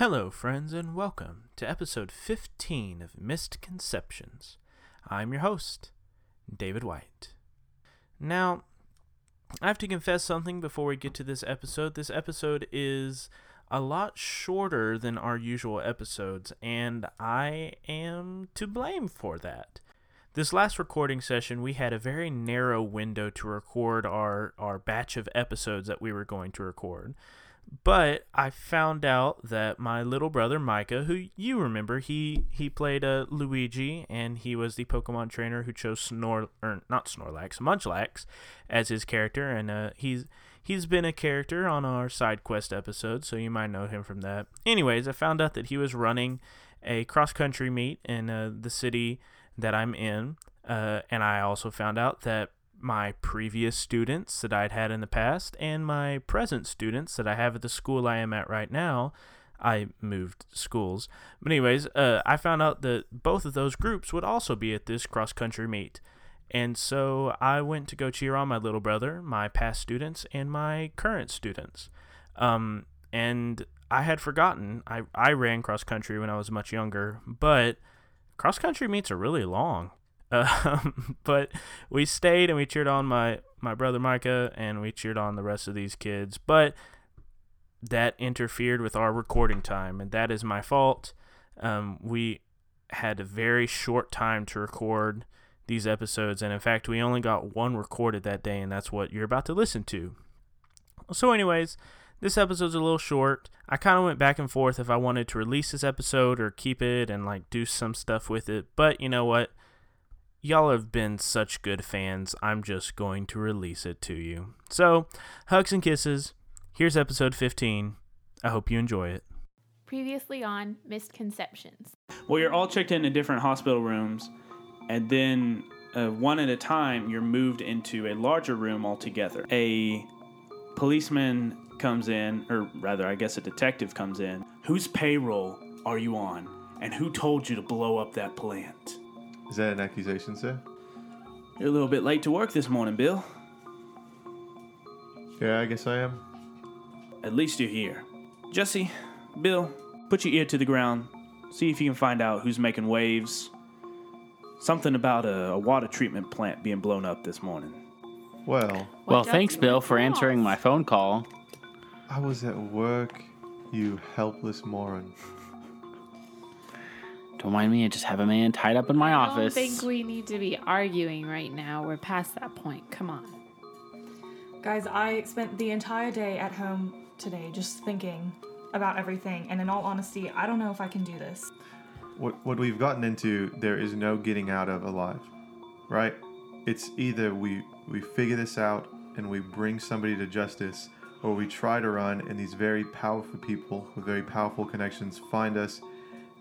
Hello, friends, and welcome to episode 15 of Misconceptions. I'm your host, David White. Now, I have to confess something before we get to this episode. This episode is a lot shorter than our usual episodes, and I am to blame for that. This last recording session, we had a very narrow window to record our, our batch of episodes that we were going to record. But I found out that my little brother Micah, who you remember, he he played a uh, Luigi, and he was the Pokemon trainer who chose Snor or not Snorlax, Munchlax as his character, and uh, he's he's been a character on our side quest episode, so you might know him from that. Anyways, I found out that he was running a cross country meet in uh, the city that I'm in, uh, and I also found out that my previous students that I'd had in the past and my present students that I have at the school I am at right now. I moved schools. But, anyways, uh, I found out that both of those groups would also be at this cross country meet. And so I went to go cheer on my little brother, my past students, and my current students. Um, and I had forgotten, I, I ran cross country when I was much younger, but cross country meets are really long. Um, but we stayed and we cheered on my my brother Micah and we cheered on the rest of these kids. But that interfered with our recording time, and that is my fault. Um, we had a very short time to record these episodes, and in fact, we only got one recorded that day, and that's what you're about to listen to. So, anyways, this episode's a little short. I kind of went back and forth if I wanted to release this episode or keep it and like do some stuff with it, but you know what? Y'all have been such good fans, I'm just going to release it to you. So, hugs and kisses. Here's episode 15. I hope you enjoy it. Previously on Misconceptions. Well, you're all checked into different hospital rooms, and then uh, one at a time, you're moved into a larger room altogether. A policeman comes in, or rather, I guess a detective comes in. Whose payroll are you on? And who told you to blow up that plant? Is that an accusation, sir? You're a little bit late to work this morning, Bill. Yeah, I guess I am. At least you're here. Jesse, Bill, put your ear to the ground. See if you can find out who's making waves. Something about a, a water treatment plant being blown up this morning. Well, Well, thanks, Bill, for to answering my phone call. I was at work, you helpless moron. Don't mind me, I just have a man tied up in my office. I don't think we need to be arguing right now. We're past that point. Come on. Guys, I spent the entire day at home today just thinking about everything, and in all honesty, I don't know if I can do this. What, what we've gotten into, there is no getting out of alive, right? It's either we, we figure this out and we bring somebody to justice, or we try to run and these very powerful people with very powerful connections find us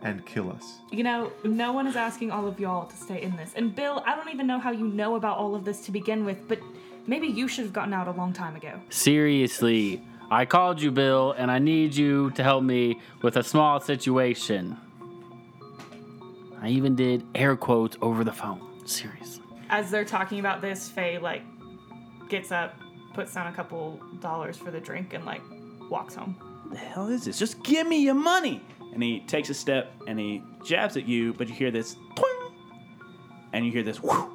and kill us. You know, no one is asking all of y'all to stay in this. And Bill, I don't even know how you know about all of this to begin with, but maybe you should have gotten out a long time ago. Seriously, I called you, Bill, and I need you to help me with a small situation. I even did air quotes over the phone. Seriously. As they're talking about this, Faye, like, gets up, puts down a couple dollars for the drink, and, like, walks home. the hell is this? Just give me your money. And he takes a step and he jabs at you, but you hear this twing, and you hear this whoo,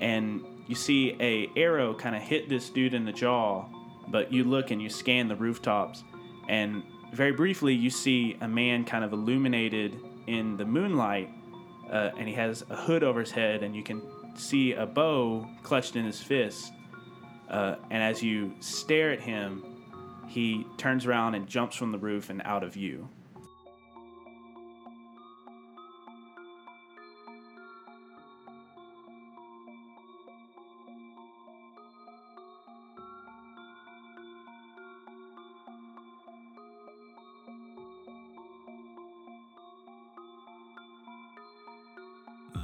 and you see a arrow kind of hit this dude in the jaw. But you look and you scan the rooftops, and very briefly you see a man kind of illuminated in the moonlight, uh, and he has a hood over his head, and you can see a bow clutched in his fist. Uh, and as you stare at him, he turns around and jumps from the roof and out of view.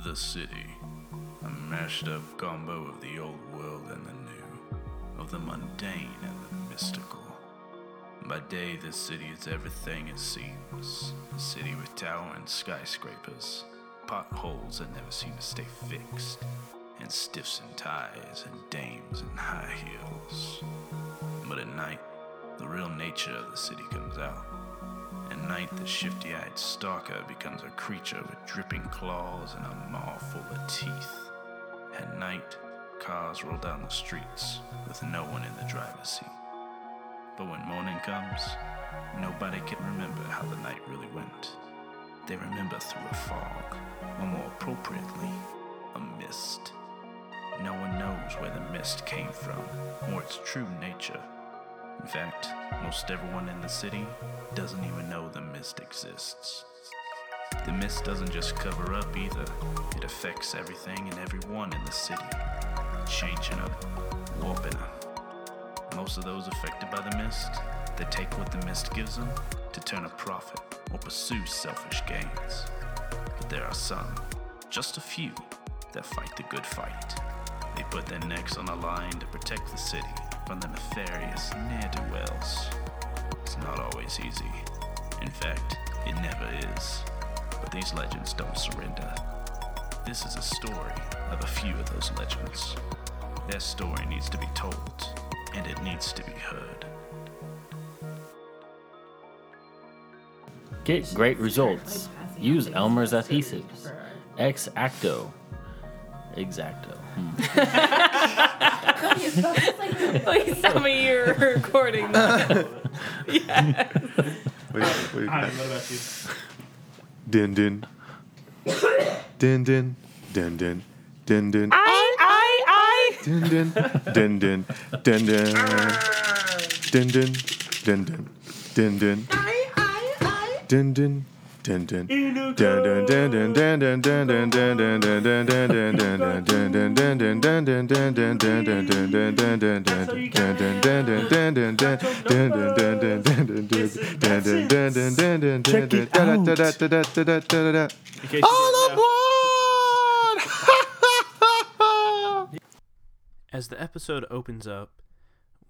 The city. A mashed up combo of the old world and the new, of the mundane and the mystical. By day, this city is everything it seems. A city with towering skyscrapers, potholes that never seem to stay fixed, and stiffs in ties and dames in high heels. But at night, the real nature of the city comes out night, the shifty eyed stalker becomes a creature with dripping claws and a maw full of teeth. At night, cars roll down the streets with no one in the driver's seat. But when morning comes, nobody can remember how the night really went. They remember through a fog, or more appropriately, a mist. No one knows where the mist came from or its true nature. In fact, most everyone in the city doesn't even know the mist exists. The mist doesn't just cover up either, it affects everything and everyone in the city, changing them, warping them. Most of those affected by the mist, they take what the mist gives them to turn a profit or pursue selfish gains. But there are some, just a few, that fight the good fight. They put their necks on the line to protect the city on the nefarious ne'er do wells. It's not always easy. In fact, it never is. But these legends don't surrender. This is a story of a few of those legends. Their story needs to be told, and it needs to be heard. Get great results. Use Elmer's adhesives. Ex acto. Exacto. Hmm. Please tell me you're recording yes. Wait, wait, I love about you. Din din. Din din. Din din. Din din. I I I. Din din. Din din. Din din. Din din. Din din. Din din. I I I. Din din. Dun, dun, dun, dun, dun, As the episode opens up,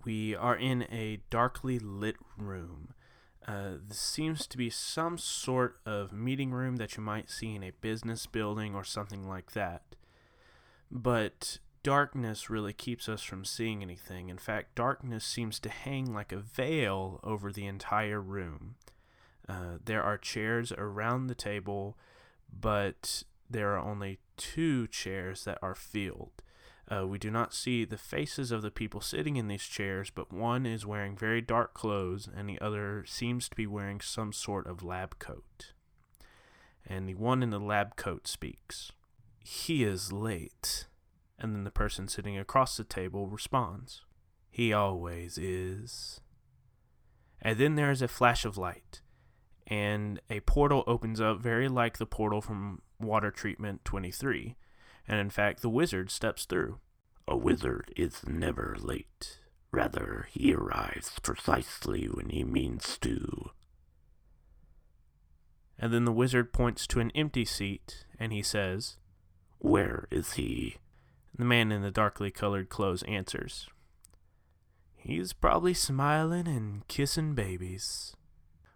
we are in a darkly lit room. Uh, this seems to be some sort of meeting room that you might see in a business building or something like that. But darkness really keeps us from seeing anything. In fact, darkness seems to hang like a veil over the entire room. Uh, there are chairs around the table, but there are only two chairs that are filled. Uh, we do not see the faces of the people sitting in these chairs, but one is wearing very dark clothes, and the other seems to be wearing some sort of lab coat. And the one in the lab coat speaks. He is late. And then the person sitting across the table responds. He always is. And then there is a flash of light, and a portal opens up very like the portal from Water Treatment 23 and in fact, the wizard steps through. A wizard is never late. Rather, he arrives precisely when he means to. And then the wizard points to an empty seat, and he says, Where is he? The man in the darkly colored clothes answers, He's probably smiling and kissing babies.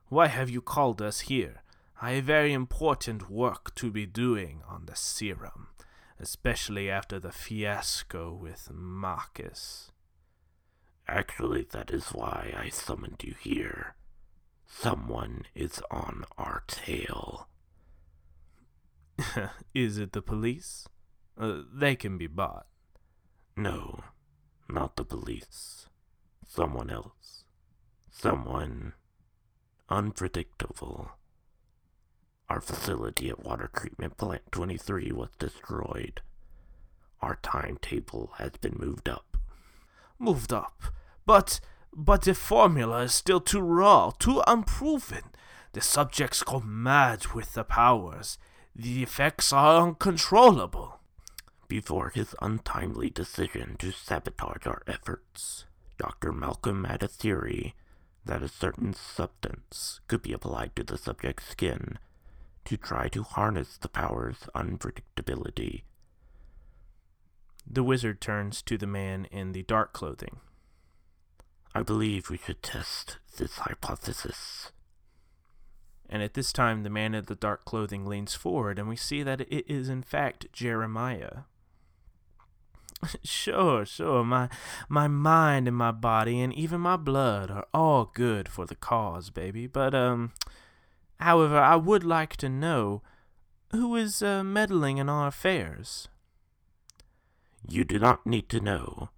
Why have you called us here? I have very important work to be doing on the serum, especially after the fiasco with Marcus. Actually, that is why I summoned you here. Someone is on our tail. Is it the police? Uh, they can be bought. No, not the police. Someone else. Someone unpredictable. Our facility at Water Treatment Plant 23 was destroyed. Our timetable has been moved up. moved up. But but the formula is still too raw, too unproven. The subjects go mad with the powers. The effects are uncontrollable. Before his untimely decision to sabotage our efforts, Dr. Malcolm had a theory that a certain substance could be applied to the subject's skin to try to harness the power's unpredictability. The wizard turns to the man in the dark clothing. I believe we should test this hypothesis. And at this time, the man in the dark clothing leans forward, and we see that it is in fact Jeremiah. sure, sure. My my mind and my body and even my blood are all good for the cause, baby. But um, However, I would like to know who is uh, meddling in our affairs. You do not need to know.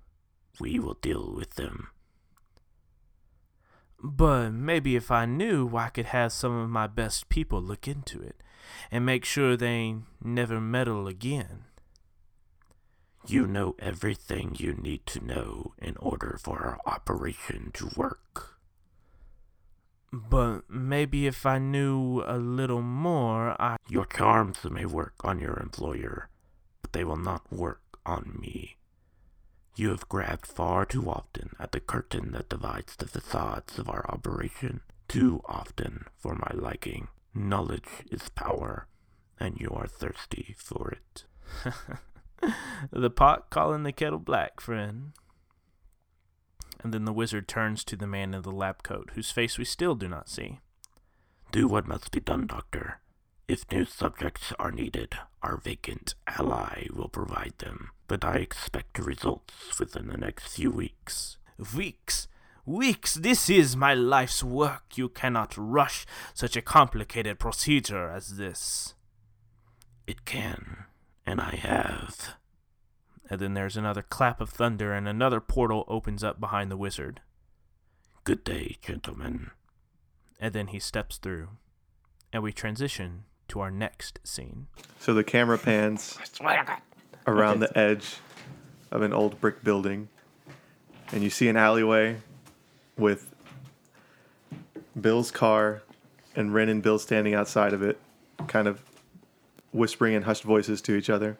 We will deal with them. But maybe if I knew, I could have some of my best people look into it and make sure they never meddle again. You know everything you need to know in order for our operation to work. But maybe if I knew a little more, I. Your charms may work on your employer, but they will not work on me. You have grabbed far too often at the curtain that divides the facades of our operation. Too often for my liking. Knowledge is power, and you are thirsty for it. the pot calling the kettle black, friend. And then the wizard turns to the man in the lab coat, whose face we still do not see. Do what must be done, Doctor. If new subjects are needed, our vacant ally will provide them, but I expect results within the next few weeks. Weeks! Weeks! This is my life's work. You cannot rush such a complicated procedure as this. It can, and I have. And then there's another clap of thunder, and another portal opens up behind the wizard. Good day, gentlemen. And then he steps through, and we transition to our next scene. So the camera pans around the edge of an old brick building, and you see an alleyway with Bill's car and Ren and Bill standing outside of it, kind of whispering in hushed voices to each other.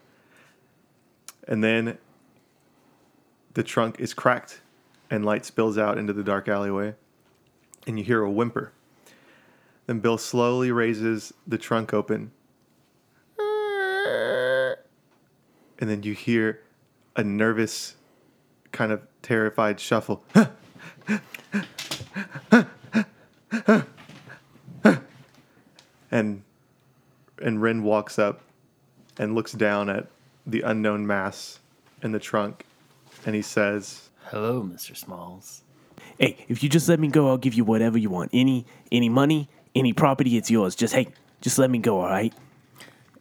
And then the trunk is cracked and light spills out into the dark alleyway, and you hear a whimper. Then Bill slowly raises the trunk open. And then you hear a nervous, kind of terrified shuffle. and and Ren walks up and looks down at the unknown mass in the trunk and he says, Hello, Mr. Smalls. Hey, if you just let me go, I'll give you whatever you want. Any any money, any property, it's yours. Just hey, just let me go, all right?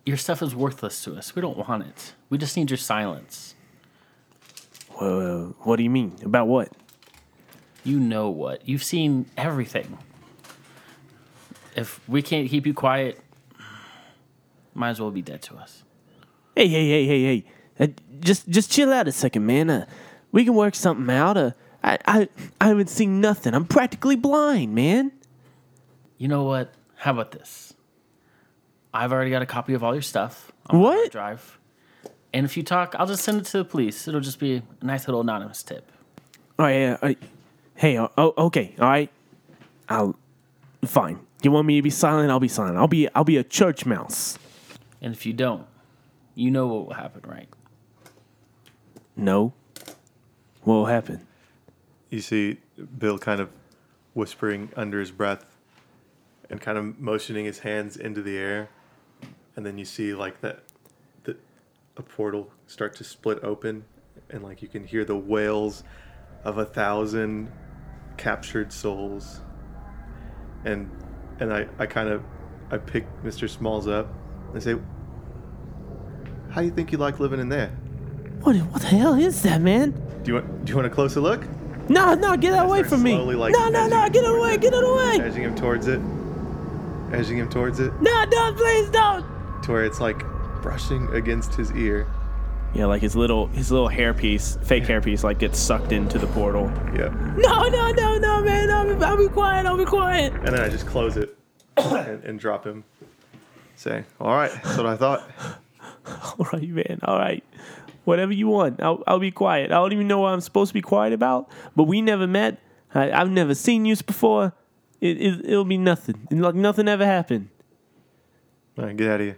Your stuff is worthless to us. We don't want it. We just need your silence. Well, what do you mean? About what? You know what? You've seen everything. If we can't keep you quiet, might as well be dead to us. Hey, hey, hey, hey, hey. Uh, just just chill out a second, man. Uh, we can work something out. Uh, I, I I haven't seen nothing. I'm practically blind, man. You know what? How about this? I've already got a copy of all your stuff. on my What? hard Drive. And if you talk, I'll just send it to the police. It'll just be a nice little anonymous tip. All right, uh, uh, hey, uh, oh, okay, all right. I'll fine. You want me to be silent? I'll be silent. I'll be I'll be a church mouse. And if you don't, you know what will happen, right? No. What will happen? You see Bill kind of whispering under his breath and kind of motioning his hands into the air. And then you see like that the a portal start to split open and like you can hear the wails of a thousand captured souls. And and I, I kind of I pick Mr. Smalls up and I say How do you think you like living in there? What what the hell is that, man? Do you want do you want a closer look? No, no, get away start from me. like, no, no, no, edging- get away, get it away. Edging him towards it. Edging him towards it. No, no, please don't. to where it's like brushing against his ear. Yeah, like his little his little hairpiece, fake hairpiece, like gets sucked into the portal. Yeah. No, no, no, no, man. I'll be, I'll be quiet. I'll be quiet. And then I just close it and, and drop him. Say, all right, that's what I thought. All right, man. All right. Whatever you want. I'll, I'll be quiet. I don't even know what I'm supposed to be quiet about. But we never met. I, I've never seen you before. It, it, it'll be nothing. Like nothing ever happened. All right, get out of here.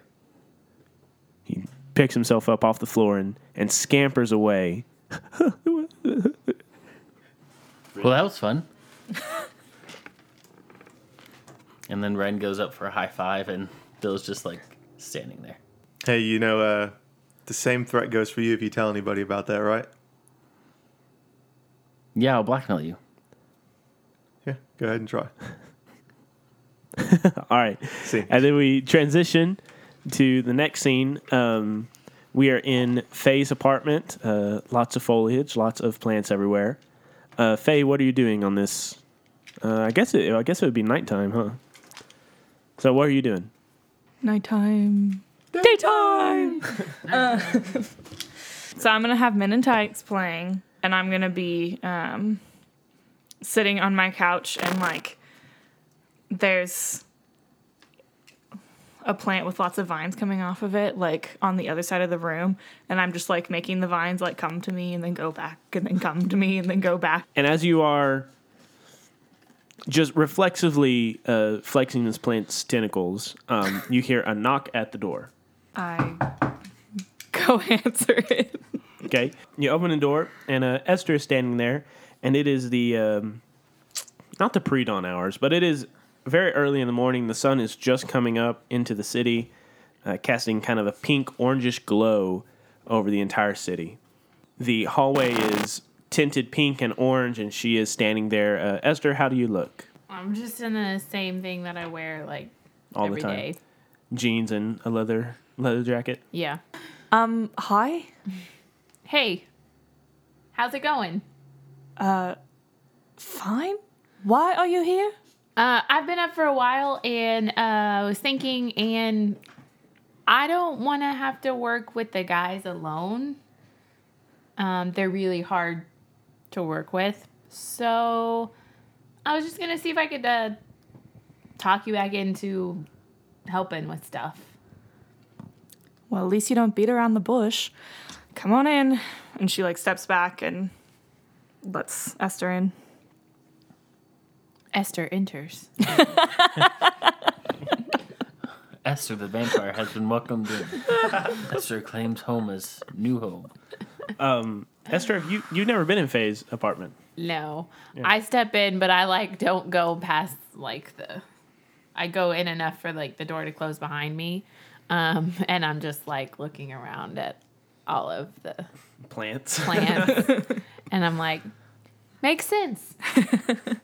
He picks himself up off the floor and, and scampers away. Well, that was fun. and then Ren goes up for a high five, and Bill's just like standing there. Hey, you know, uh, the same threat goes for you if you tell anybody about that, right? Yeah, I'll blackmail you. Yeah, go ahead and try. All right. See. And then we transition to the next scene. Um, we are in Faye's apartment. Uh, lots of foliage, lots of plants everywhere. Uh, Faye, what are you doing on this? Uh, I guess it. I guess it would be nighttime, huh? So what are you doing? Nighttime. Daytime. Uh, so I'm gonna have Men in Tights playing, and I'm gonna be um, sitting on my couch, and like, there's a plant with lots of vines coming off of it, like on the other side of the room, and I'm just like making the vines like come to me and then go back, and then come to me and then go back. And as you are just reflexively uh, flexing this plant's tentacles, um, you hear a knock at the door. I go answer it. Okay, you open the door, and uh, Esther is standing there, and it is the um, not the pre-dawn hours, but it is very early in the morning. The sun is just coming up into the city, uh, casting kind of a pink orangish glow over the entire city. The hallway is tinted pink and orange, and she is standing there. Uh, Esther, how do you look? I'm just in the same thing that I wear like All every the time, day. jeans and a leather leather jacket. Yeah. Um, hi. Hey, how's it going? Uh, fine. Why are you here? Uh, I've been up for a while and uh, I was thinking, and I don't want to have to work with the guys alone. Um, they're really hard to work with. So I was just going to see if I could uh, talk you back into helping with stuff. Well, at least you don't beat around the bush. Come on in. And she like steps back and lets Esther in. Esther enters. Esther the vampire has been welcomed in. Esther claims home as new home. Um, Esther, you you've never been in Faye's apartment. No, I step in, but I like don't go past like the. I go in enough for like the door to close behind me, um, and I'm just like looking around at all of the Plants. plants, and I'm like, makes sense.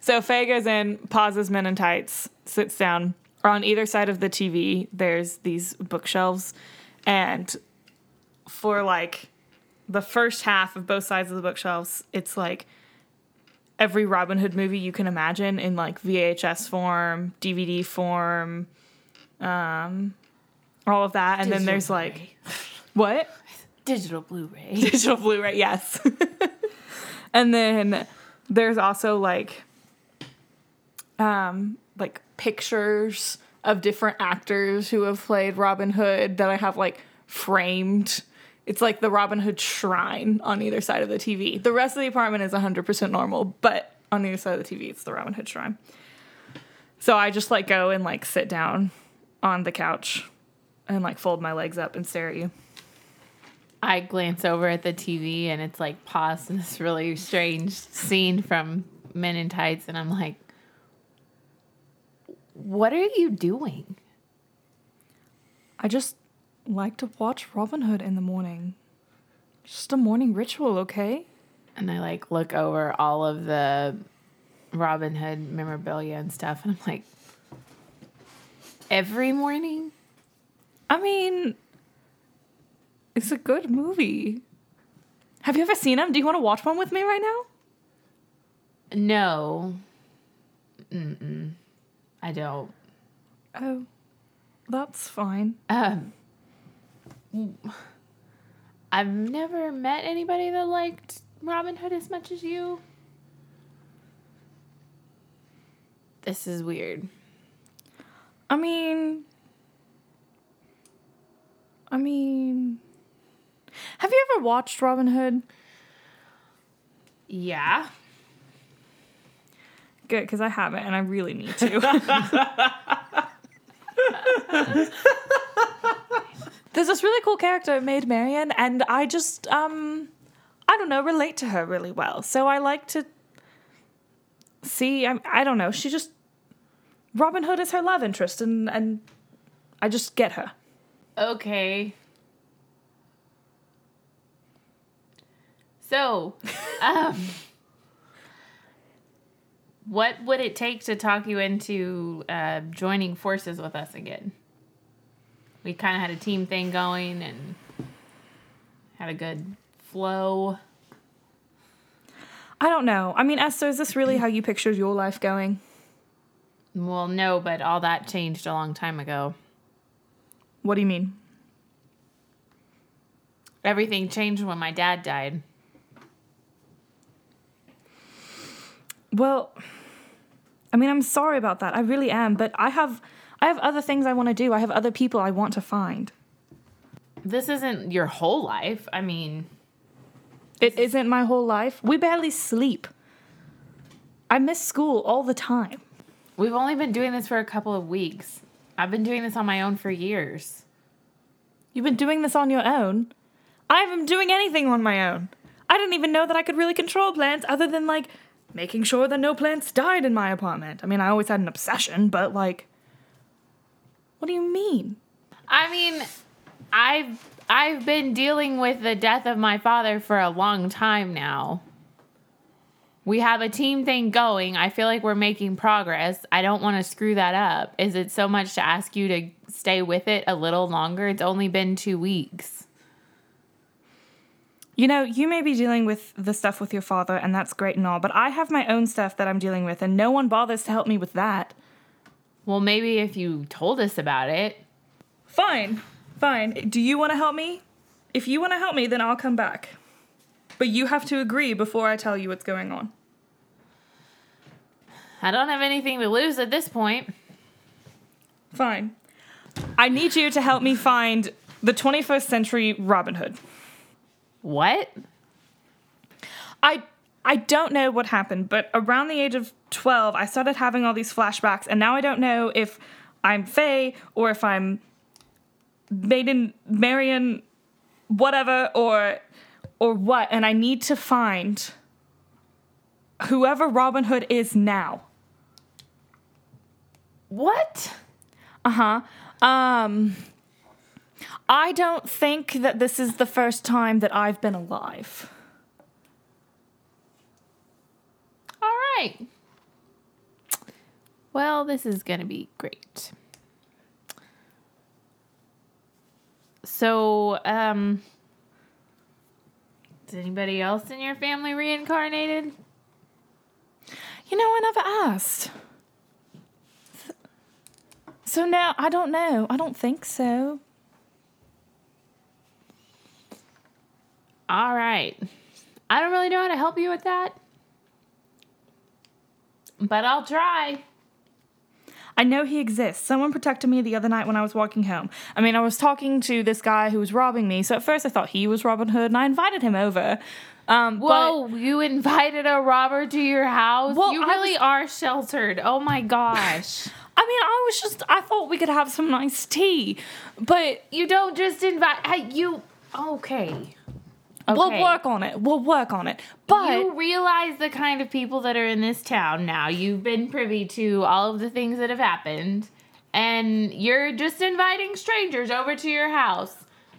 So Faye goes in, pauses Men in Tights, sits down. On either side of the TV, there's these bookshelves. And for like the first half of both sides of the bookshelves, it's like every Robin Hood movie you can imagine in like VHS form, DVD form, um, all of that. And then there's like, what? digital Blu-ray. digital Blu-ray, yes. and then there's also like um like pictures of different actors who have played Robin Hood that I have like framed. It's like the Robin Hood shrine on either side of the TV. The rest of the apartment is 100% normal, but on either side of the TV it's the Robin Hood shrine. So I just like go and like sit down on the couch and like fold my legs up and stare at you. I glance over at the TV and it's like paused in this really strange scene from Men in Tights, and I'm like, what are you doing? I just like to watch Robin Hood in the morning. Just a morning ritual, okay? And I like look over all of the Robin Hood memorabilia and stuff, and I'm like, every morning? I mean, it's a good movie. Have you ever seen him? Do you want to watch one with me right now? No. Mm-mm. I don't. Oh, that's fine. Um, I've never met anybody that liked Robin Hood as much as you. This is weird. I mean, I mean, have you ever watched Robin Hood? Yeah. Good, because I haven't, and I really need to. There's this really cool character, Maid Marian, and I just, um, I don't know, relate to her really well. So I like to see. I, I don't know. She just Robin Hood is her love interest, and and I just get her. Okay. So, um, What would it take to talk you into uh, joining forces with us again? We kind of had a team thing going and had a good flow. I don't know. I mean, Esther, is this really how you pictured your life going? Well, no, but all that changed a long time ago. What do you mean? Everything changed when my dad died. Well, I mean, I'm sorry about that. I really am, but I have I have other things I want to do. I have other people I want to find. This isn't your whole life. I mean, It isn't my whole life. We barely sleep. I miss school all the time. we've only been doing this for a couple of weeks. I've been doing this on my own for years. You've been doing this on your own. I haven't been doing anything on my own. I didn't even know that I could really control plants other than like making sure that no plants died in my apartment. I mean, I always had an obsession, but like what do you mean? I mean, I've I've been dealing with the death of my father for a long time now. We have a team thing going. I feel like we're making progress. I don't want to screw that up. Is it so much to ask you to stay with it a little longer? It's only been 2 weeks. You know, you may be dealing with the stuff with your father, and that's great and all, but I have my own stuff that I'm dealing with, and no one bothers to help me with that. Well, maybe if you told us about it. Fine, fine. Do you want to help me? If you want to help me, then I'll come back. But you have to agree before I tell you what's going on. I don't have anything to lose at this point. Fine. I need you to help me find the 21st century Robin Hood. What? I I don't know what happened, but around the age of 12, I started having all these flashbacks, and now I don't know if I'm Faye or if I'm Maiden Marian whatever or or what, and I need to find whoever Robin Hood is now. What? Uh-huh. Um I don't think that this is the first time that I've been alive. All right. Well, this is going to be great. So, um, is anybody else in your family reincarnated? You know, I never asked. So now I don't know. I don't think so. All right. I don't really know how to help you with that, but I'll try. I know he exists. Someone protected me the other night when I was walking home. I mean, I was talking to this guy who was robbing me, so at first I thought he was Robin Hood, and I invited him over. Um, Whoa, you invited a robber to your house? Well, you really was- are sheltered. Oh my gosh. I mean, I was just I thought we could have some nice tea, but you don't just invite hey, you okay. We'll work on it. We'll work on it. But you realize the kind of people that are in this town now. You've been privy to all of the things that have happened, and you're just inviting strangers over to your house.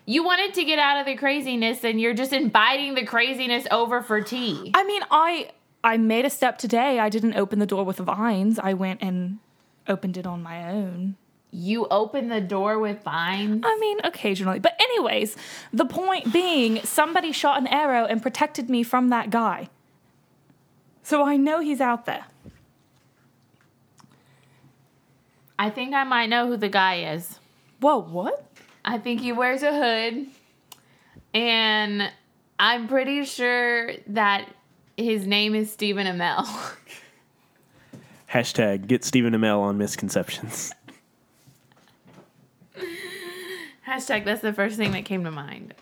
You wanted to get out of the craziness, and you're just inviting the craziness over for tea. I mean, I I made a step today. I didn't open the door with vines. I went and opened it on my own. You open the door with vines. I mean, occasionally. But anyways, the point being, somebody shot an arrow and protected me from that guy. So I know he's out there. I think I might know who the guy is. Whoa, what? I think he wears a hood, and I'm pretty sure that his name is Stephen Amell. Hashtag get Stephen Amell on misconceptions. Hashtag that's the first thing that came to mind.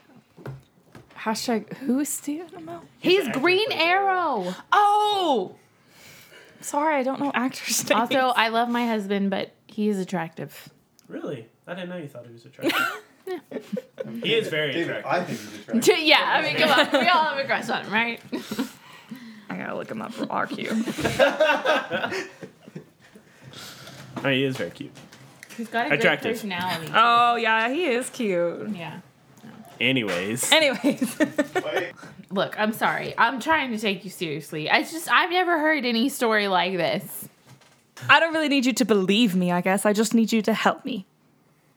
Hashtag who is Stephen Amell? He's Green Arrow. Oh! Sorry, I don't know actors' names. Also, I love my husband, but he is attractive. Really? I didn't know you thought he was attractive. he is very attractive. I think he's attractive. yeah, I mean, come on. We all have a crush on him, right? I gotta look him up for RQ. Oh, he is very cute. He's got a Attractive. great personality. oh, yeah, he is cute. Yeah. Anyways, Anyways, Look, I'm sorry. I'm trying to take you seriously. I just I've never heard any story like this. I don't really need you to believe me, I guess. I just need you to help me.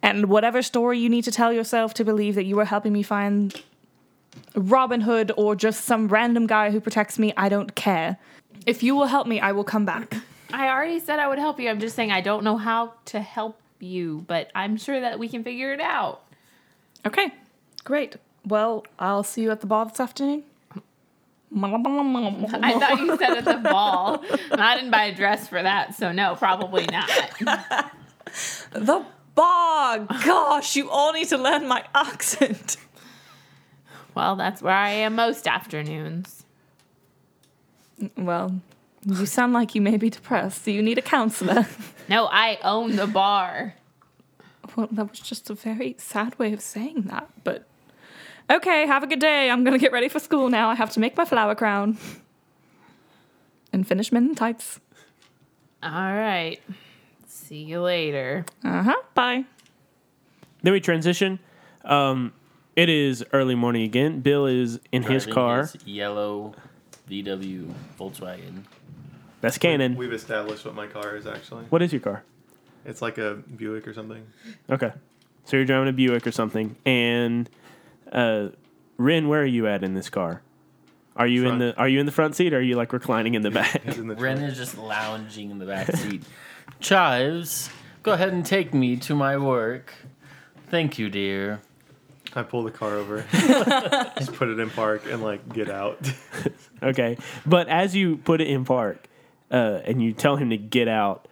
And whatever story you need to tell yourself to believe that you are helping me find Robin Hood or just some random guy who protects me, I don't care. If you will help me, I will come back. I already said I would help you. I'm just saying I don't know how to help you, but I'm sure that we can figure it out. Okay, great. Well, I'll see you at the ball this afternoon. I thought you said at the ball. I didn't buy a dress for that, so no, probably not. The bar! Gosh, you all need to learn my accent. Well, that's where I am most afternoons. Well, you sound like you may be depressed. Do you need a counselor? No, I own the bar. Well, that was just a very sad way of saying that, but okay, have a good day. I'm gonna get ready for school now. I have to make my flower crown and finish men in tights. All right. See you later. Uh huh. Bye. then we transition. Um, it is early morning again. Bill is in his car. his yellow VW Volkswagen. That's canon. We've established what my car is actually. What is your car? It's like a Buick or something. Okay. So you're driving a Buick or something. And uh Ren, where are you at in this car? Are you in the are you in the front seat or are you like reclining in the back? It's in the Ren is just lounging in the back seat. Chives, go ahead and take me to my work. Thank you, dear. I pull the car over, just put it in park, and like get out. okay. But as you put it in park, uh, and you tell him to get out,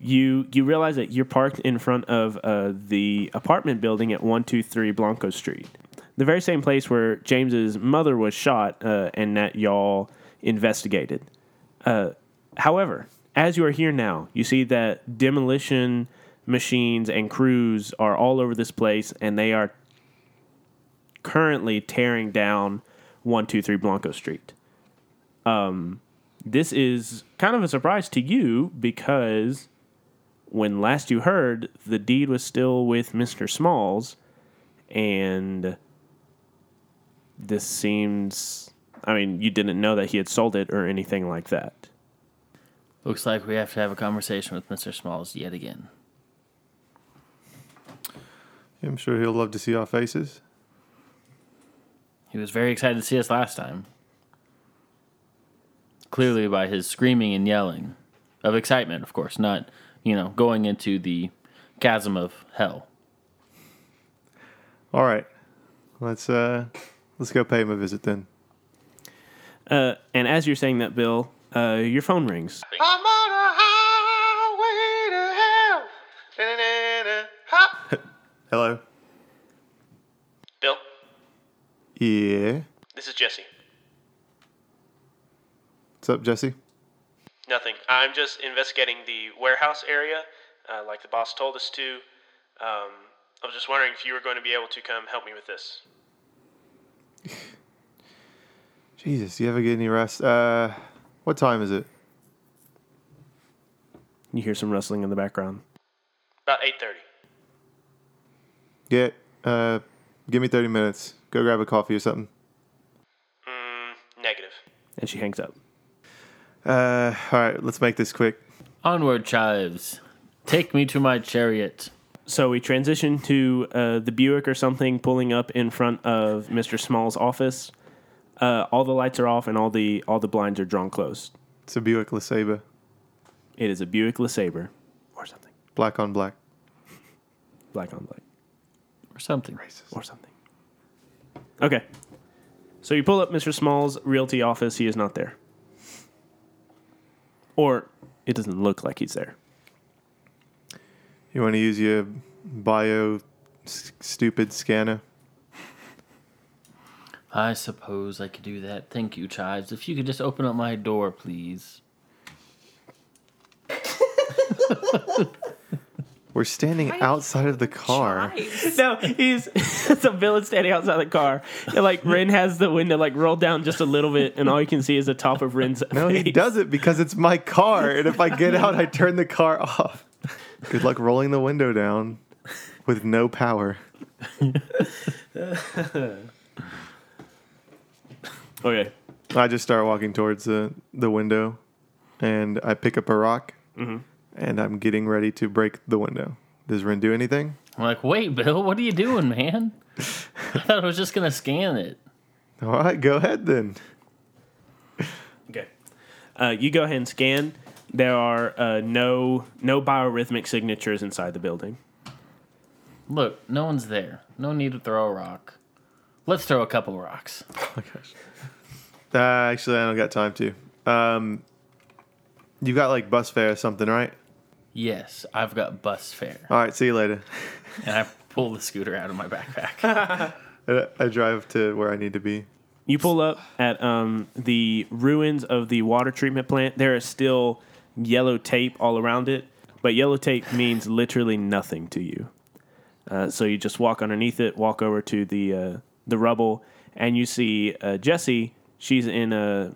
you you realize that you're parked in front of uh, the apartment building at one two three Blanco Street, the very same place where James's mother was shot, uh, and that y'all investigated. Uh, however, as you are here now, you see that demolition machines and crews are all over this place, and they are currently tearing down one two three Blanco Street this is kind of a surprise to you because when last you heard, the deed was still with Mr. Smalls, and this seems. I mean, you didn't know that he had sold it or anything like that. Looks like we have to have a conversation with Mr. Smalls yet again. I'm sure he'll love to see our faces. He was very excited to see us last time. Clearly, by his screaming and yelling of excitement, of course, not, you know, going into the chasm of hell. All right, let's uh, let's go pay him a visit then. Uh, and as you're saying that, Bill, uh, your phone rings. I'm on a highway to hell. Ha- Hello. Bill, Yeah. this is Jesse. What's up, Jesse? Nothing. I'm just investigating the warehouse area, uh, like the boss told us to. Um, I was just wondering if you were going to be able to come help me with this. Jesus, do you ever get any rest? Uh, what time is it? You hear some rustling in the background. About 8:30. Yeah. Uh, give me thirty minutes. Go grab a coffee or something. Mm, negative. And she hangs up. Uh, all right. Let's make this quick. Onward, chives. Take me to my chariot. So we transition to uh, the Buick or something pulling up in front of Mr. Small's office. Uh, all the lights are off and all the all the blinds are drawn closed. It's a Buick LeSabre, It is a Buick LeSabre or something, black on black. black on black Or something. Racist. or something. Okay, so you pull up Mr. Small's realty office. He is not there, or it doesn't look like he's there. You want to use your bio s- stupid scanner? I suppose I could do that. Thank you, chives. If you could just open up my door, please. We're standing outside of the car. No, he's so Bill is standing outside the car, and like Ren has the window like rolled down just a little bit, and all you can see is the top of Ren's. No, he does it because it's my car, and if I get out, I turn the car off. Good luck rolling the window down with no power. Okay. I just start walking towards the, the window and I pick up a rock mm-hmm. And I'm getting ready to break the window. Does Ren do anything? I'm like, wait, Bill, what are you doing, man? I thought I was just gonna scan it. All right, go ahead then. Okay. Uh, you go ahead and scan. There are uh, no no biorhythmic signatures inside the building. Look, no one's there. No need to throw a rock. Let's throw a couple rocks. Oh my gosh. Uh, actually, I don't got time to. Um, you got like bus fare or something, right? Yes, I've got bus fare. All right, see you later. And I pull the scooter out of my backpack. I, I drive to where I need to be. You pull up at um, the ruins of the water treatment plant. There is still yellow tape all around it, but yellow tape means literally nothing to you. Uh, so you just walk underneath it, walk over to the uh, the rubble, and you see uh, Jessie. She's in a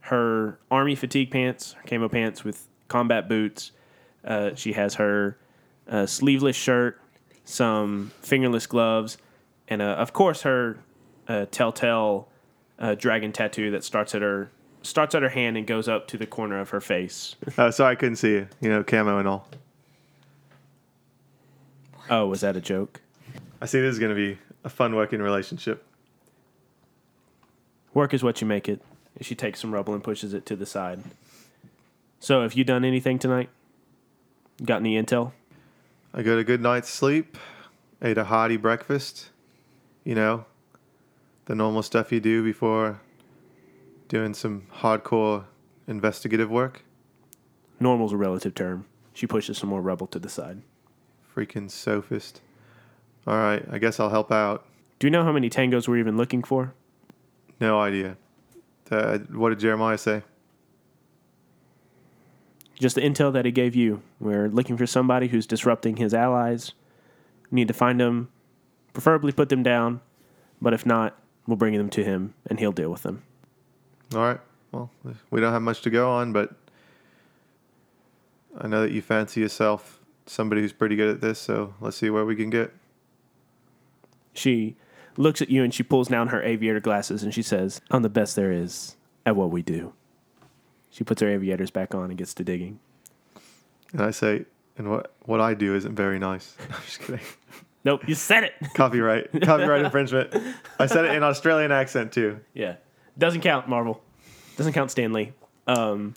her army fatigue pants, her camo pants with combat boots. Uh, she has her uh, sleeveless shirt, some fingerless gloves, and uh, of course her uh, telltale uh, dragon tattoo that starts at her starts at her hand and goes up to the corner of her face. Oh, sorry, I couldn't see you. You know, camo and all. oh, was that a joke? I see this is going to be a fun working relationship. Work is what you make it. And she takes some rubble and pushes it to the side. So, have you done anything tonight? Got any intel? I got a good night's sleep, ate a hearty breakfast, you know, the normal stuff you do before doing some hardcore investigative work. Normal's a relative term. She pushes some more rubble to the side. Freaking sophist. All right, I guess I'll help out. Do you know how many tangos we're even looking for? No idea. Uh, what did Jeremiah say? Just the intel that he gave you. We're looking for somebody who's disrupting his allies. We need to find them, preferably put them down, but if not, we'll bring them to him and he'll deal with them. All right. Well, we don't have much to go on, but I know that you fancy yourself somebody who's pretty good at this, so let's see where we can get. She looks at you and she pulls down her aviator glasses and she says, I'm the best there is at what we do. She puts her aviators back on and gets to digging. And I say, and what what I do isn't very nice. I'm just kidding. Nope, you said it. Copyright. Copyright infringement. I said it in Australian accent too. Yeah. Doesn't count, Marvel. Doesn't count Stanley. Um,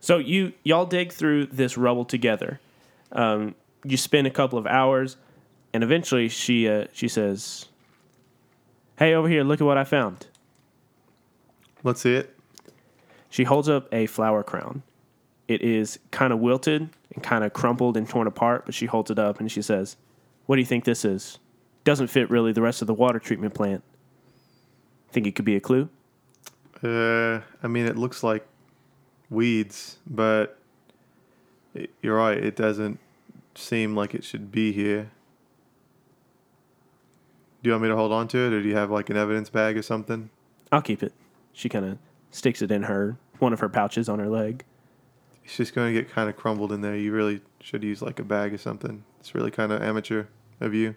so you y'all dig through this rubble together. Um, you spend a couple of hours, and eventually she uh, she says, "Hey, over here! Look at what I found." Let's see it. She holds up a flower crown. It is kind of wilted and kind of crumpled and torn apart, but she holds it up and she says, "What do you think this is? Doesn't fit really the rest of the water treatment plant. Think it could be a clue?" Uh, I mean, it looks like weeds, but it, you're right. It doesn't seem like it should be here. Do you want me to hold on to it, or do you have like an evidence bag or something? I'll keep it. She kind of sticks it in her one of her pouches on her leg. It's just going to get kind of crumbled in there. You really should use like a bag or something. It's really kind of amateur of you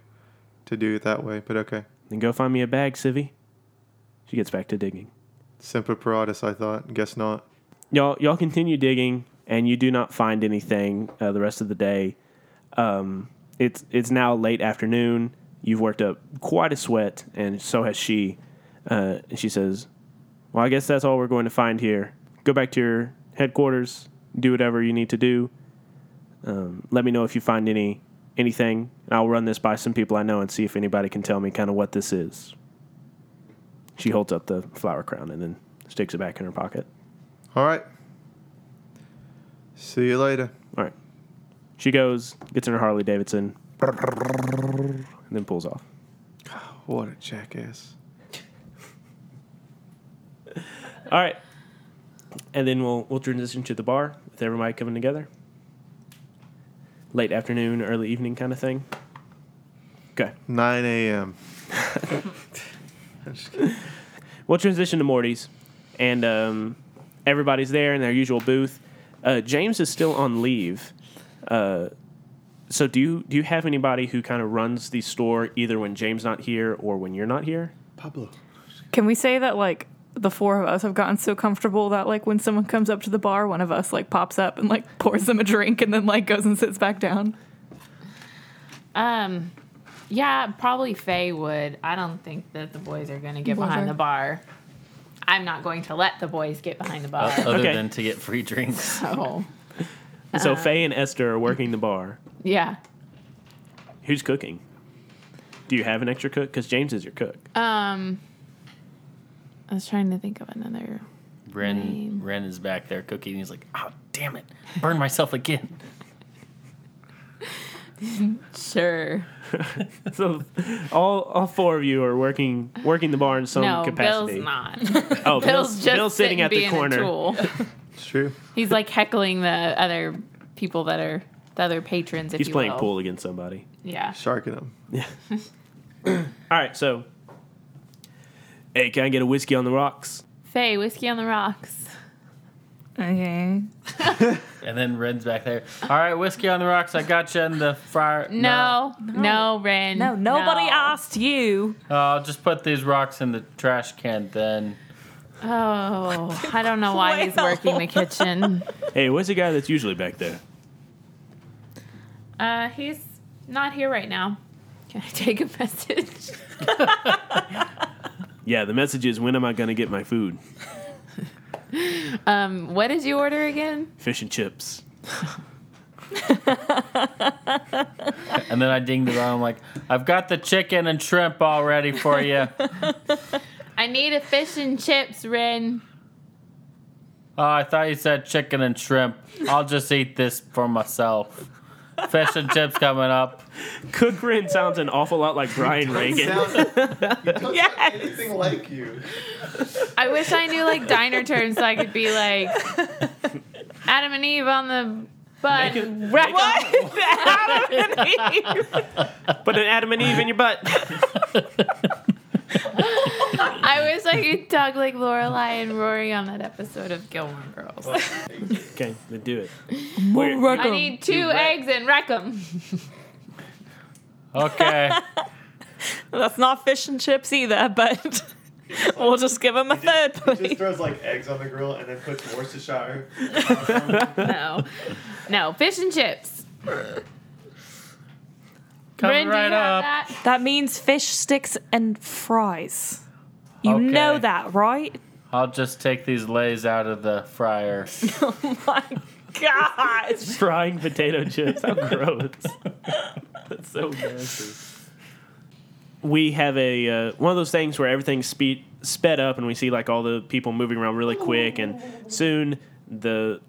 to do it that way, but okay. Then go find me a bag, Civvy. She gets back to digging. Semper Paratus, I thought. Guess not. Y'all, y'all continue digging, and you do not find anything uh, the rest of the day. Um, it's it's now late afternoon. You've worked up quite a sweat, and so has she. Uh, and she says, "Well, I guess that's all we're going to find here. Go back to your headquarters. Do whatever you need to do. Um, let me know if you find any anything. and I'll run this by some people I know and see if anybody can tell me kind of what this is." She holds up the flower crown and then sticks it back in her pocket. All right. See you later. All right. She goes, gets in her Harley Davidson, and then pulls off. What a jackass. All right. And then we'll we'll transition to the bar with everybody coming together. Late afternoon, early evening kind of thing. Okay. 9 a.m. We'll transition to Morty's, and um, everybody's there in their usual booth. Uh, James is still on leave. Uh, so do you do you have anybody who kind of runs the store either when James not here or when you're not here? Pablo. Can we say that like the four of us have gotten so comfortable that like when someone comes up to the bar, one of us like pops up and like pours them a drink and then like goes and sits back down? Um, yeah, probably Faye would. I don't think that the boys are going to get behind Whatever. the bar. I'm not going to let the boys get behind the bar. Other Okay. than to get free drinks. so, And so Faye and Esther are working the bar. yeah. Who's cooking? Do you have an extra cook? Because James is your cook. Um, I was trying to think of another. Ren Lame. Ren is back there cooking. He's like, oh damn it, burn myself again. Sure. So all all four of you are working working the bar in some no, capacity. Bill's not. Oh, Bill's Bill's, just Bill's sitting at the corner. It's true. He's like heckling the other people that are the other patrons. If He's you playing will. pool against somebody. Yeah. Sharking them. Yeah. all right, so hey, can I get a whiskey on the rocks? Faye, whiskey on the rocks. Okay. And then Ren's back there. All right, whiskey on the rocks. I got you in the fryer. No, no, Ren. No, nobody no. asked you. Oh, I'll just put these rocks in the trash can then. Oh, I don't know why he's working the kitchen. Hey, where's the guy that's usually back there? Uh, he's not here right now. Can I take a message? Yeah, the message is when am I going to get my food? Um, what did you order again? Fish and chips. And then I dinged it on. I'm like, I've got the chicken and shrimp all ready for you. I need a fish and chips, Ren. Oh, I thought you said chicken and shrimp. I'll just eat this for myself. Fish and chips coming up. Cook Ren sounds an awful lot like Brian Regan. Yes. anything like you. I wish I knew like diner terms so I could be like Adam and Eve on the butt. What? Adam and Eve. Put an Adam and Eve in your butt. I wish I could talk like Lorelai and Rory on that episode of Gilmore Girls. okay, then do it. I need two eggs and wreck 'em. Okay. That's not fish and chips either, but we'll just give him a third, please. throws like eggs on the grill and then puts Worcestershire. No, no fish and chips. Coming Ren, do right have up. that? That means fish sticks and fries. You Okay. know that, right? I'll just take these lays out of the fryer. Oh my gosh. Frying potato chips. How gross. That's so nasty. We have a uh, one of those things where everything's speed sped up, and we see like all the people moving around really quick, and soon the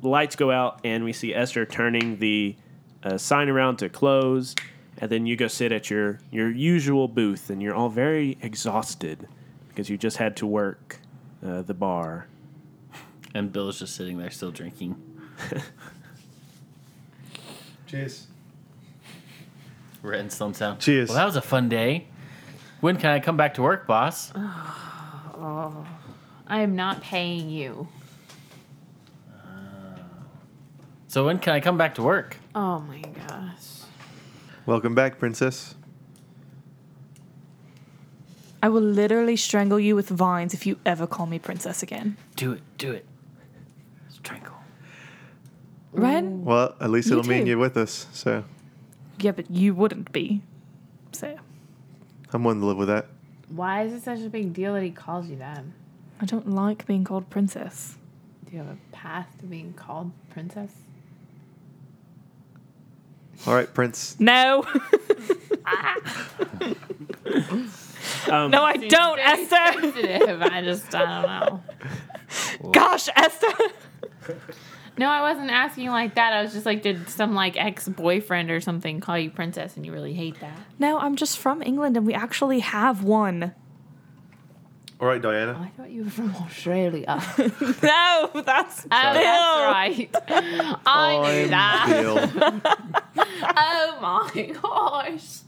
lights go out, and we see Esther turning the uh, sign around to close, and then you go sit at your your usual booth, and you're all very exhausted because you just had to work uh, the bar. And Bill's just sitting there still drinking. Cheers. Ren slumps down. Cheers. Well, that was a fun day. When can I come back to work, boss? Oh, I am not paying you. So when can I come back to work? Oh my gosh. Welcome back, princess. I will literally strangle you with vines if you ever call me princess again. Do it, do it. Strangle. Ren? Well, at least You it'll mean too. you're with us, so Yeah, but you wouldn't be. So I'm willing to live with that. Why is it such a big deal that he calls you that? I don't like being called princess. Do you have a path to being called princess? All right, Prince. No. Um, no, I don't, Esther. sensitive. I just I don't know. Gosh, Esther. No, I wasn't asking you like that. I was just like, did some like ex boyfriend or something call you princess and you really hate that? No, I'm just from England and we actually have one. All right, Diana. I thought you were from Australia. oh, No, that's that's right. I knew that. Bill. Oh my gosh.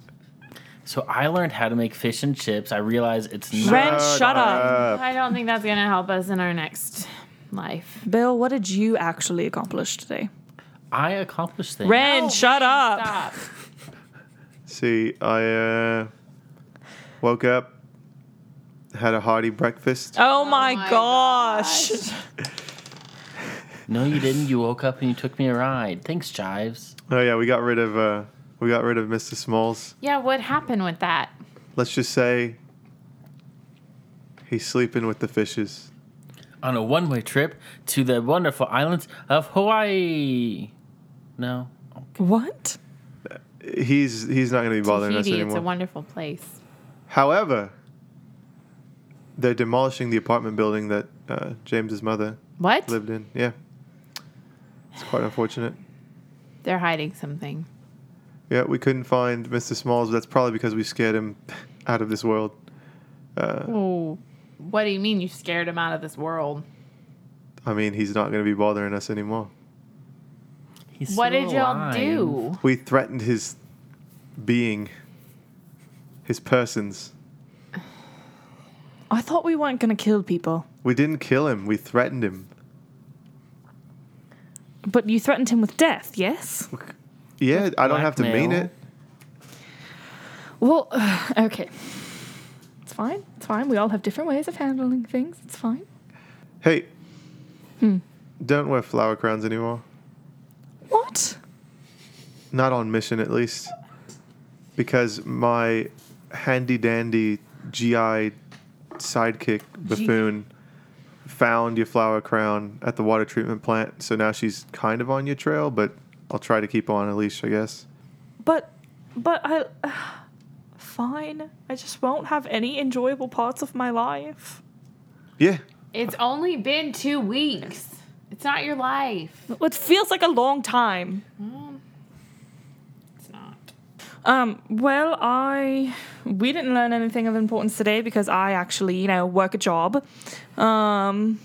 So I learned how to make fish and chips. I realize it's not. Ren, shut up. I don't think that's gonna help us in our next life. Bill, what did you actually accomplish today? I accomplished things. Ren, No, shut up. Stop. See, I uh, woke up, had a hearty breakfast. Oh, my, my gosh. No, you didn't. You woke up and you took me a ride. Thanks, Chives. Oh yeah, we got rid of uh, we got rid of Mr. Smalls. Yeah, what happened with that? Let's just say he's sleeping with the fishes. On a one way trip to the wonderful islands of Hawaii. No. What? He's he's not going to be bothering us Tahiti, it's a wonderful place. However, they're demolishing the apartment building that uh, James's mother What? lived in. Yeah, it's quite unfortunate. They're hiding something. Yeah, we couldn't find Mr. Smalls. But that's probably because we scared him out of this world. Uh, Oh, what do you mean you scared him out of this world? I mean, he's not going to be bothering us anymore. He's What still did y'all do? We threatened his being, his persons. I thought we weren't going to kill people, We didn't kill him. We threatened him. But you threatened him with death, yes? Yeah, I don't have to mean it. Well, okay. It's fine. It's fine. We all have different ways of handling things. It's fine. Hey, hmm. don't wear flower crowns anymore. What? Not on mission, at least. Because my handy dandy GI sidekick buffoon found your flower crown at the water treatment plant. So now she's kind of on your trail, but I'll try to keep her on a leash, I guess. But, but I. fine. I just won't have any enjoyable parts of my life. Yeah. It's only been two weeks. It's not your life. It feels like a long time. It's not. Um, well, I we didn't learn anything of importance today because I actually, you know, work a job. Um,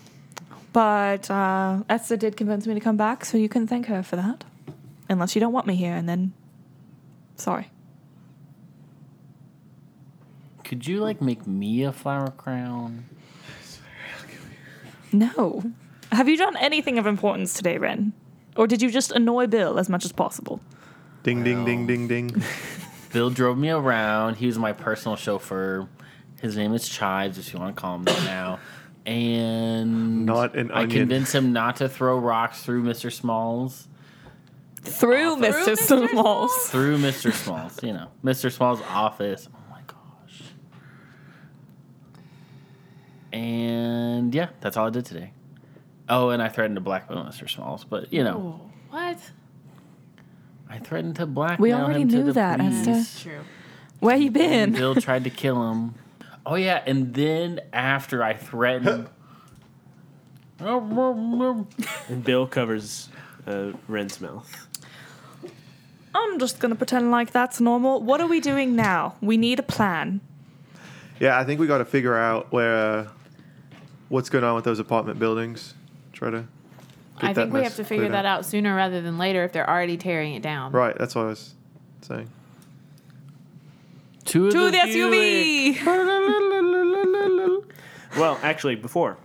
but uh, Esther did convince me to come back, so you can thank her for that. Unless you don't want me here, and then, sorry. Could you like make me a flower crown? No. Have you done anything of importance today, Ren? Or did you just annoy Bill as much as possible? Ding, ding, ding, ding, ding. Bill drove me around. He was my personal chauffeur. His name is Chives, if you want to call him that now. And Not an I onion. convinced him not to throw rocks through Mr. Smalls. Through Mr. Mr. Smalls. Through Mr. Smalls, you know, Mr. Smalls' office. Oh my gosh. And yeah, that's all I did today. Oh, and I threatened to blackmail Mr. Smalls, but you know, what? I threatened to blackmail already him to knew the that, police. Esther. True. Where you And been? Bill tried to kill him. Oh yeah, and then after I threatened, And Bill covers uh, Ren's mouth. I'm just gonna pretend like that's normal. What are we doing now? We need a plan. Yeah, I think we got to figure out where, uh, what's going on with those apartment buildings. Try to. I think we have to figure that out sooner rather than later if they're already tearing it down. Right, that's what I was saying. to, To the Buick. SUV. Well, actually, before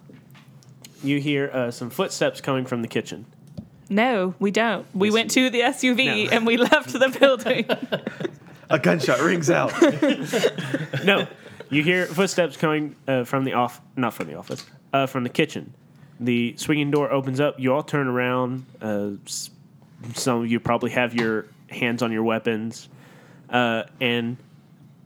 you hear uh, some footsteps coming from the kitchen. No, we don't. We Yes, went to the SUV No. and we left the building. A gunshot rings out. No, you hear footsteps coming uh, from the off, not from the office, uh, from the kitchen. The swinging door opens up. You all turn around. Uh, some of you probably have your hands on your weapons, uh, and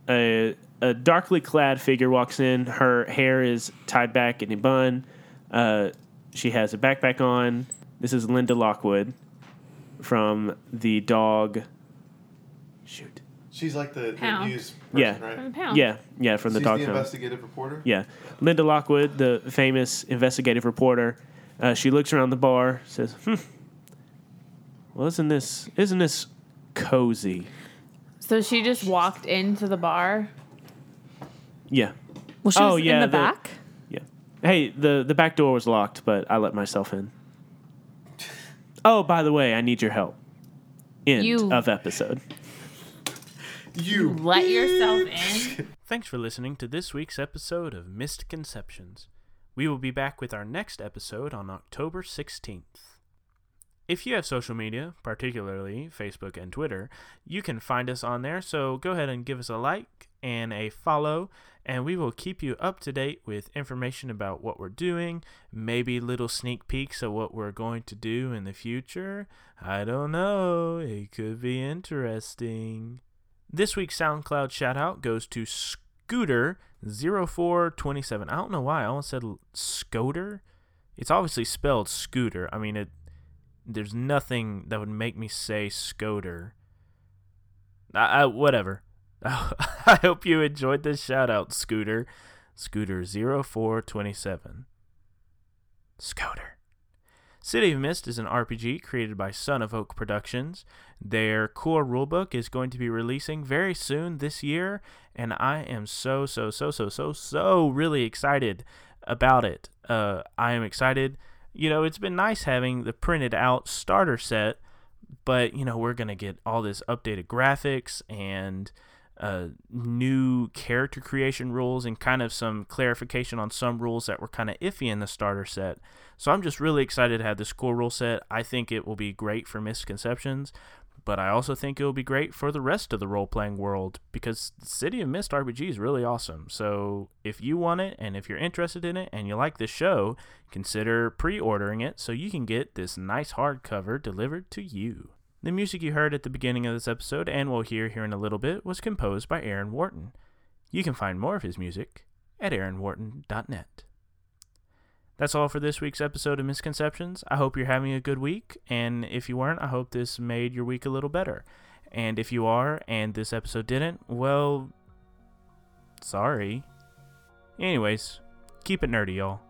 a, a darkly clad figure walks in. Her hair is tied back in a bun. Uh, she has a backpack on. This is Linda Lockwood from the dog. Shoot. She's like the, Pound. news Yeah. From the pound. Yeah, yeah, from the dog. pound. investigative reporter. Yeah, Linda Lockwood, the famous investigative reporter, uh, she looks around the bar, says, "Hmm. Well, isn't this isn't this cozy?" So she just walked into the bar. Yeah, Well, she Oh, was yeah, in the, the- back. yeah. Hey, the the back door was locked, but I let myself in. Oh, by the way, I need your help. End You- of episode. You. Let yourself in. Thanks for listening to this week's episode of Missed Conceptions. We will be back with our next episode on October 16th. if you have social media, particularly Facebook and Twitter, you can find us on there. So go ahead and give us a like and a follow, and we will keep you up to date with information about what we're doing, maybe little sneak peeks of what we're going to do in the future. I don't know. It could be interesting. This week's SoundCloud shout out goes to Scooter0427. I don't know why. I almost said Scoter. It's obviously spelled Scooter. I mean, it. There's nothing that would make me say Scoter. I, I whatever. I hope you enjoyed this shout out, Scooter. Scooter0427. Scooter. City of Mist is an RPG created by Son of Oak Productions. Their core rulebook is going to be releasing very soon this year, and I am so, so, so, so, so, so really excited about it. Uh, I am excited. You know, it's been nice having the printed out starter set, but, you know, we're going to get all this updated graphics and uh, new character creation rules and kind of some clarification on some rules that were kind of iffy in the starter set. So I'm just really excited to have this cool rule set. I think it will be great for misconceptions, but I also think it will be great for the rest of the role playing world because City of Mist RPG is really awesome. So if you want it and if you're interested in it and you like this show, consider pre ordering it so you can get this nice hardcover delivered to you. The music you heard at the beginning of this episode and will hear here in a little bit was composed by Aaron Wharton. You can find more of his music at aaronwharton.net. That's all for this week's episode of Misconceptions. I hope you're having a good week, and if you weren't, I hope this made your week a little better. And if you are, and this episode didn't, well, sorry. Anyways, keep it nerdy, y'all.